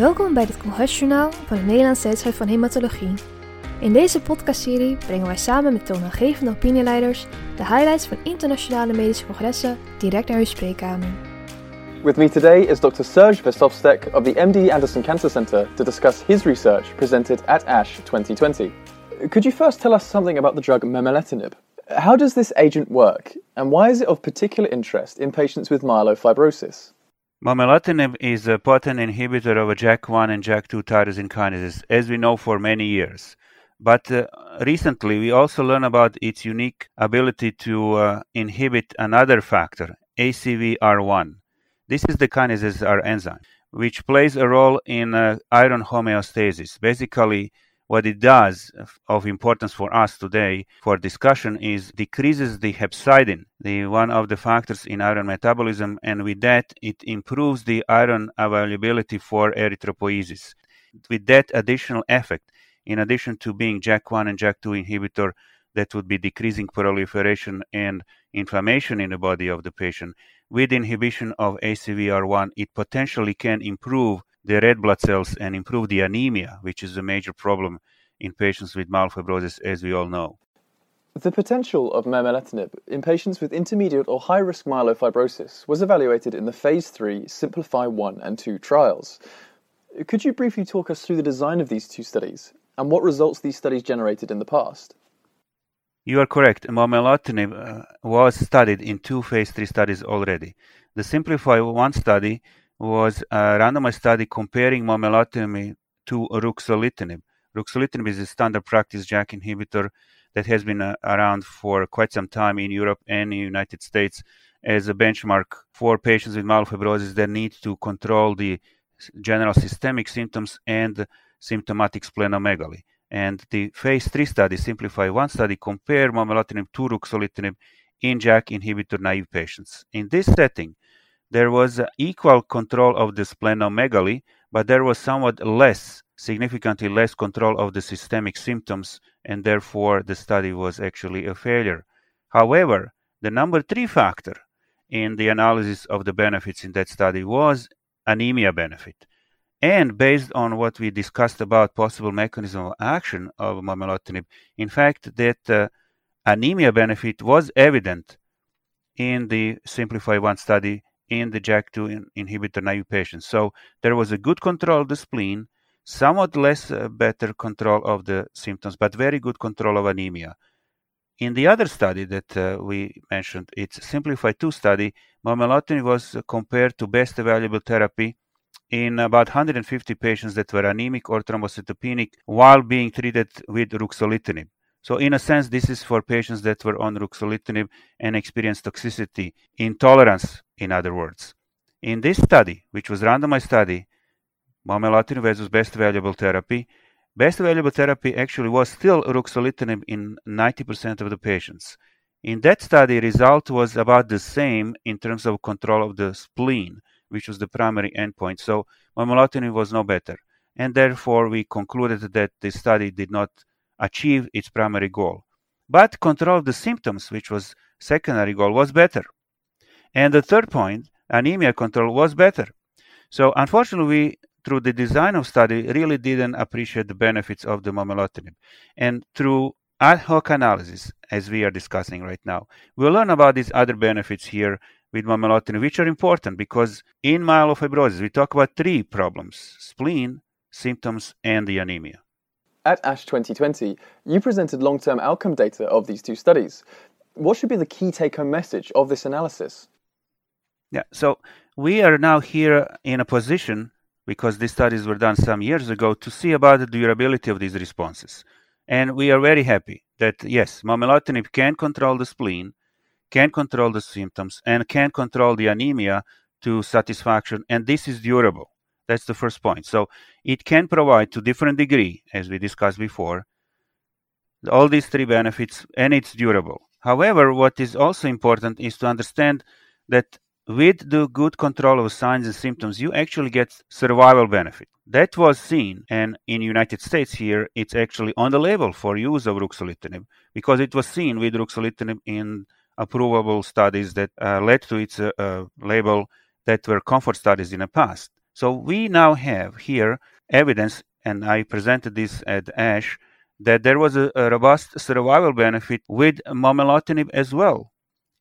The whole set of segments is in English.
Welkom bij dit Congressjournaal van het Nederlands Tijdschrift van Hematologie. In deze podcastserie brengen wij samen met toonaangevende opinieleiders de highlights van internationale medische congressen direct naar uw spreekkamer. With me today is Dr. Serge Vestovstek of the MD Anderson Cancer Center to discuss his research presented at ASH 2020. Could you first tell us something about the drug memoletinib? How does this agent work, and why is it of particular interest in patients with myelofibrosis? Momelotinib is a potent inhibitor of a JAK1 and JAK2 tyrosine kinases, as we know for many years. But uh, recently, we also learned about its unique ability to uh, inhibit another factor, ACVR1. This is the kinases R enzyme, which plays a role in uh, iron homeostasis. Basically, what it does of importance for us today for discussion is decreases the hepcidin, the one of the factors in iron metabolism, and with that it improves the iron availability for erythropoiesis. With that additional effect, in addition to being JAK1 and JAK2 inhibitor, that would be decreasing proliferation and inflammation in the body of the patient. With inhibition of ACVR1, it potentially can improve the red blood cells and improve the anemia, which is a major problem in patients with myelofibrosis, as we all know. The potential of momelotinib in patients with intermediate or high risk myelofibrosis was evaluated in the phase 3 Simplify 1 and 2 trials. Could you briefly talk us through the design of these two studies and what results these studies generated in the past? You are correct. Momelotinib uh, was studied in two phase 3 studies already. The Simplify 1 study was a randomized study comparing momelotinib to ruxolitinib. Ruxolitinib is a standard practice JAK inhibitor that has been uh, around for quite some time in Europe and the United States as a benchmark for patients with myelofibrosis that need to control the general systemic symptoms and symptomatic splenomegaly. And the phase 3 study, Simplify 1 study, compared momelotinib to ruxolitinib in JAK inhibitor naive patients. In this setting, there was equal control of the splenomegaly, but there was somewhat less, significantly less control of the systemic symptoms, and therefore the study was actually a failure. However, the number three factor in the analysis of the benefits in that study was anemia benefit. And based on what we discussed about possible mechanism of action of momelotinib, in fact, that uh, anemia benefit was evident in the Simplify 1 study in the JAK2 inhibitor naive patients. So there was a good control of the spleen, somewhat less uh, better control of the symptoms, but very good control of anemia. In the other study that uh, we mentioned, it's Simplify 2 study, momelotinib was compared to best available therapy in about 150 patients that were anemic or thrombocytopenic while being treated with ruxolitinib. So, in a sense, this is for patients that were on ruxolitinib and experienced toxicity, intolerance, in other words. In this study, which was randomized study, momelotinib versus best available therapy, best available therapy actually was still ruxolitinib in 90% of the patients. In that study, result was about the same in terms of control of the spleen, which was the primary endpoint. So momelotinib was no better, and therefore we concluded that the study did not achieve its primary goal. But control of the symptoms, which was secondary goal, was better. And the third point, anemia control was better. So unfortunately, we, through the design of study, really didn't appreciate the benefits of the momelotinib. And through ad hoc analysis, as we are discussing right now, we'll learn about these other benefits here with momelotinib, which are important because in myelofibrosis, we talk about three problems spleen, symptoms, and the anemia. At ASH 2020, you presented long term outcome data of these two studies. What should be the key take home message of this analysis? Yeah, so we are now here in a position, because these studies were done some years ago, to see about the durability of these responses. And we are very happy that, yes, momelotinib can control the spleen, can control the symptoms, and can control the anemia to satisfaction, and this is durable. That's the first point. So it can provide to different degree, as we discussed before, all these three benefits, and it's durable. However, what is also important is to understand that with the good control of signs and symptoms, you actually get survival benefit. That was seen, and in United States here, it's actually on the label for use of ruxolitinib because it was seen with ruxolitinib in approvable studies that uh, led to its uh, uh, label that were comfort studies in the past. So we now have here evidence, and I presented this at ASH, that there was a, a robust survival benefit with momelotinib as well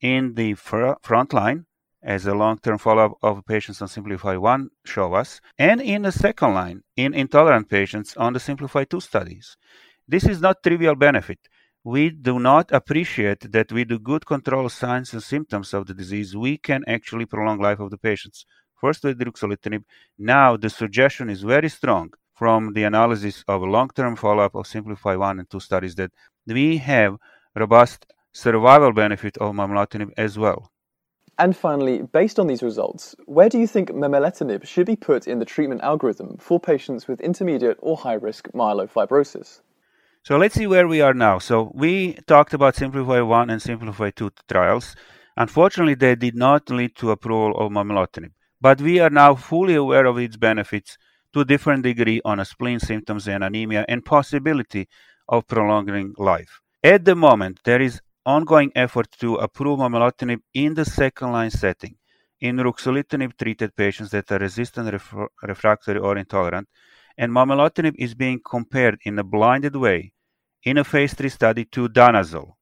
in the fr- front line as a long-term follow-up of patients on Simplify 1 show us, and in the second line in intolerant patients on the Simplify 2 studies. This is not trivial benefit. We do not appreciate that with the good control of signs and symptoms of the disease, we can actually prolong life of the patients. First with ruxolitinib, now the suggestion is very strong from the analysis of long-term follow-up of Simplify 1 and 2 studies that we have robust survival benefit of momelotinib as well. And finally, based on these results, where do you think momelotinib should be put in the treatment algorithm for patients with intermediate or high risk myelofibrosis? So let's see where we are now. So we talked about Simplify 1 and Simplify 2 trials. Unfortunately, they did not lead to approval of momelotinib, but we are now fully aware of its benefits to a different degree on spleen symptoms and anemia and possibility of prolonging life. At the moment, there is ongoing effort to approve momelotinib in the second line setting in ruxolitinib treated patients that are resistant, ref- refractory, or intolerant, and momelotinib is being compared in a blinded way in a phase 3 study to danazol.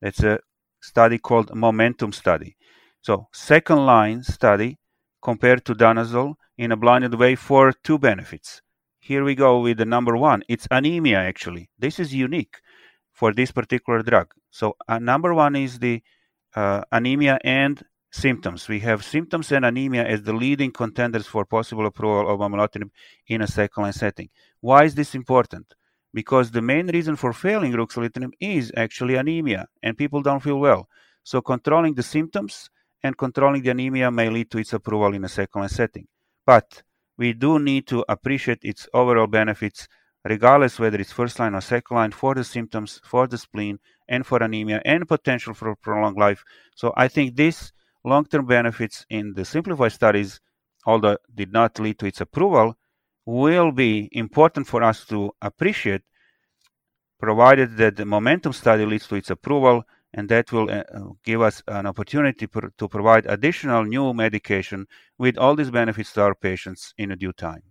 That's a study called Momentum study. So, second line study compared to danazol in a blinded way for two benefits. Here we go with the number one. It's anemia, actually. This is unique for this particular drug. So uh, number one is the uh, anemia and symptoms. We have symptoms and anemia as the leading contenders for possible approval of momelotinib in a second-line setting. Why is this important? Because the main reason for failing ruxolitinib is actually anemia, and people don't feel well. So controlling the symptoms and controlling the anemia may lead to its approval in a second-line setting. But we do need to appreciate its overall benefits regardless whether it's first line or second line, for the symptoms, for the spleen, and for anemia, and potential for prolonged life. So I think these long-term benefits in the Simplify studies, although did not lead to its approval, will be important for us to appreciate, provided that the momentum study leads to its approval, and that will uh, give us an opportunity per, to provide additional new medication with all these benefits to our patients in a due time.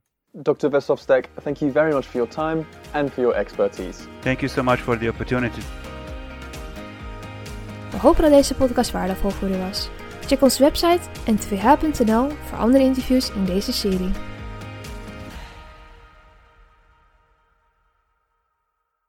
Dr. Verstovsek, thank you very much for your time and for your expertise. Thank you so much for the opportunity. We hopen dat deze podcast waardevol voor u was. Check onze website ntvh.nl voor andere interviews in deze serie.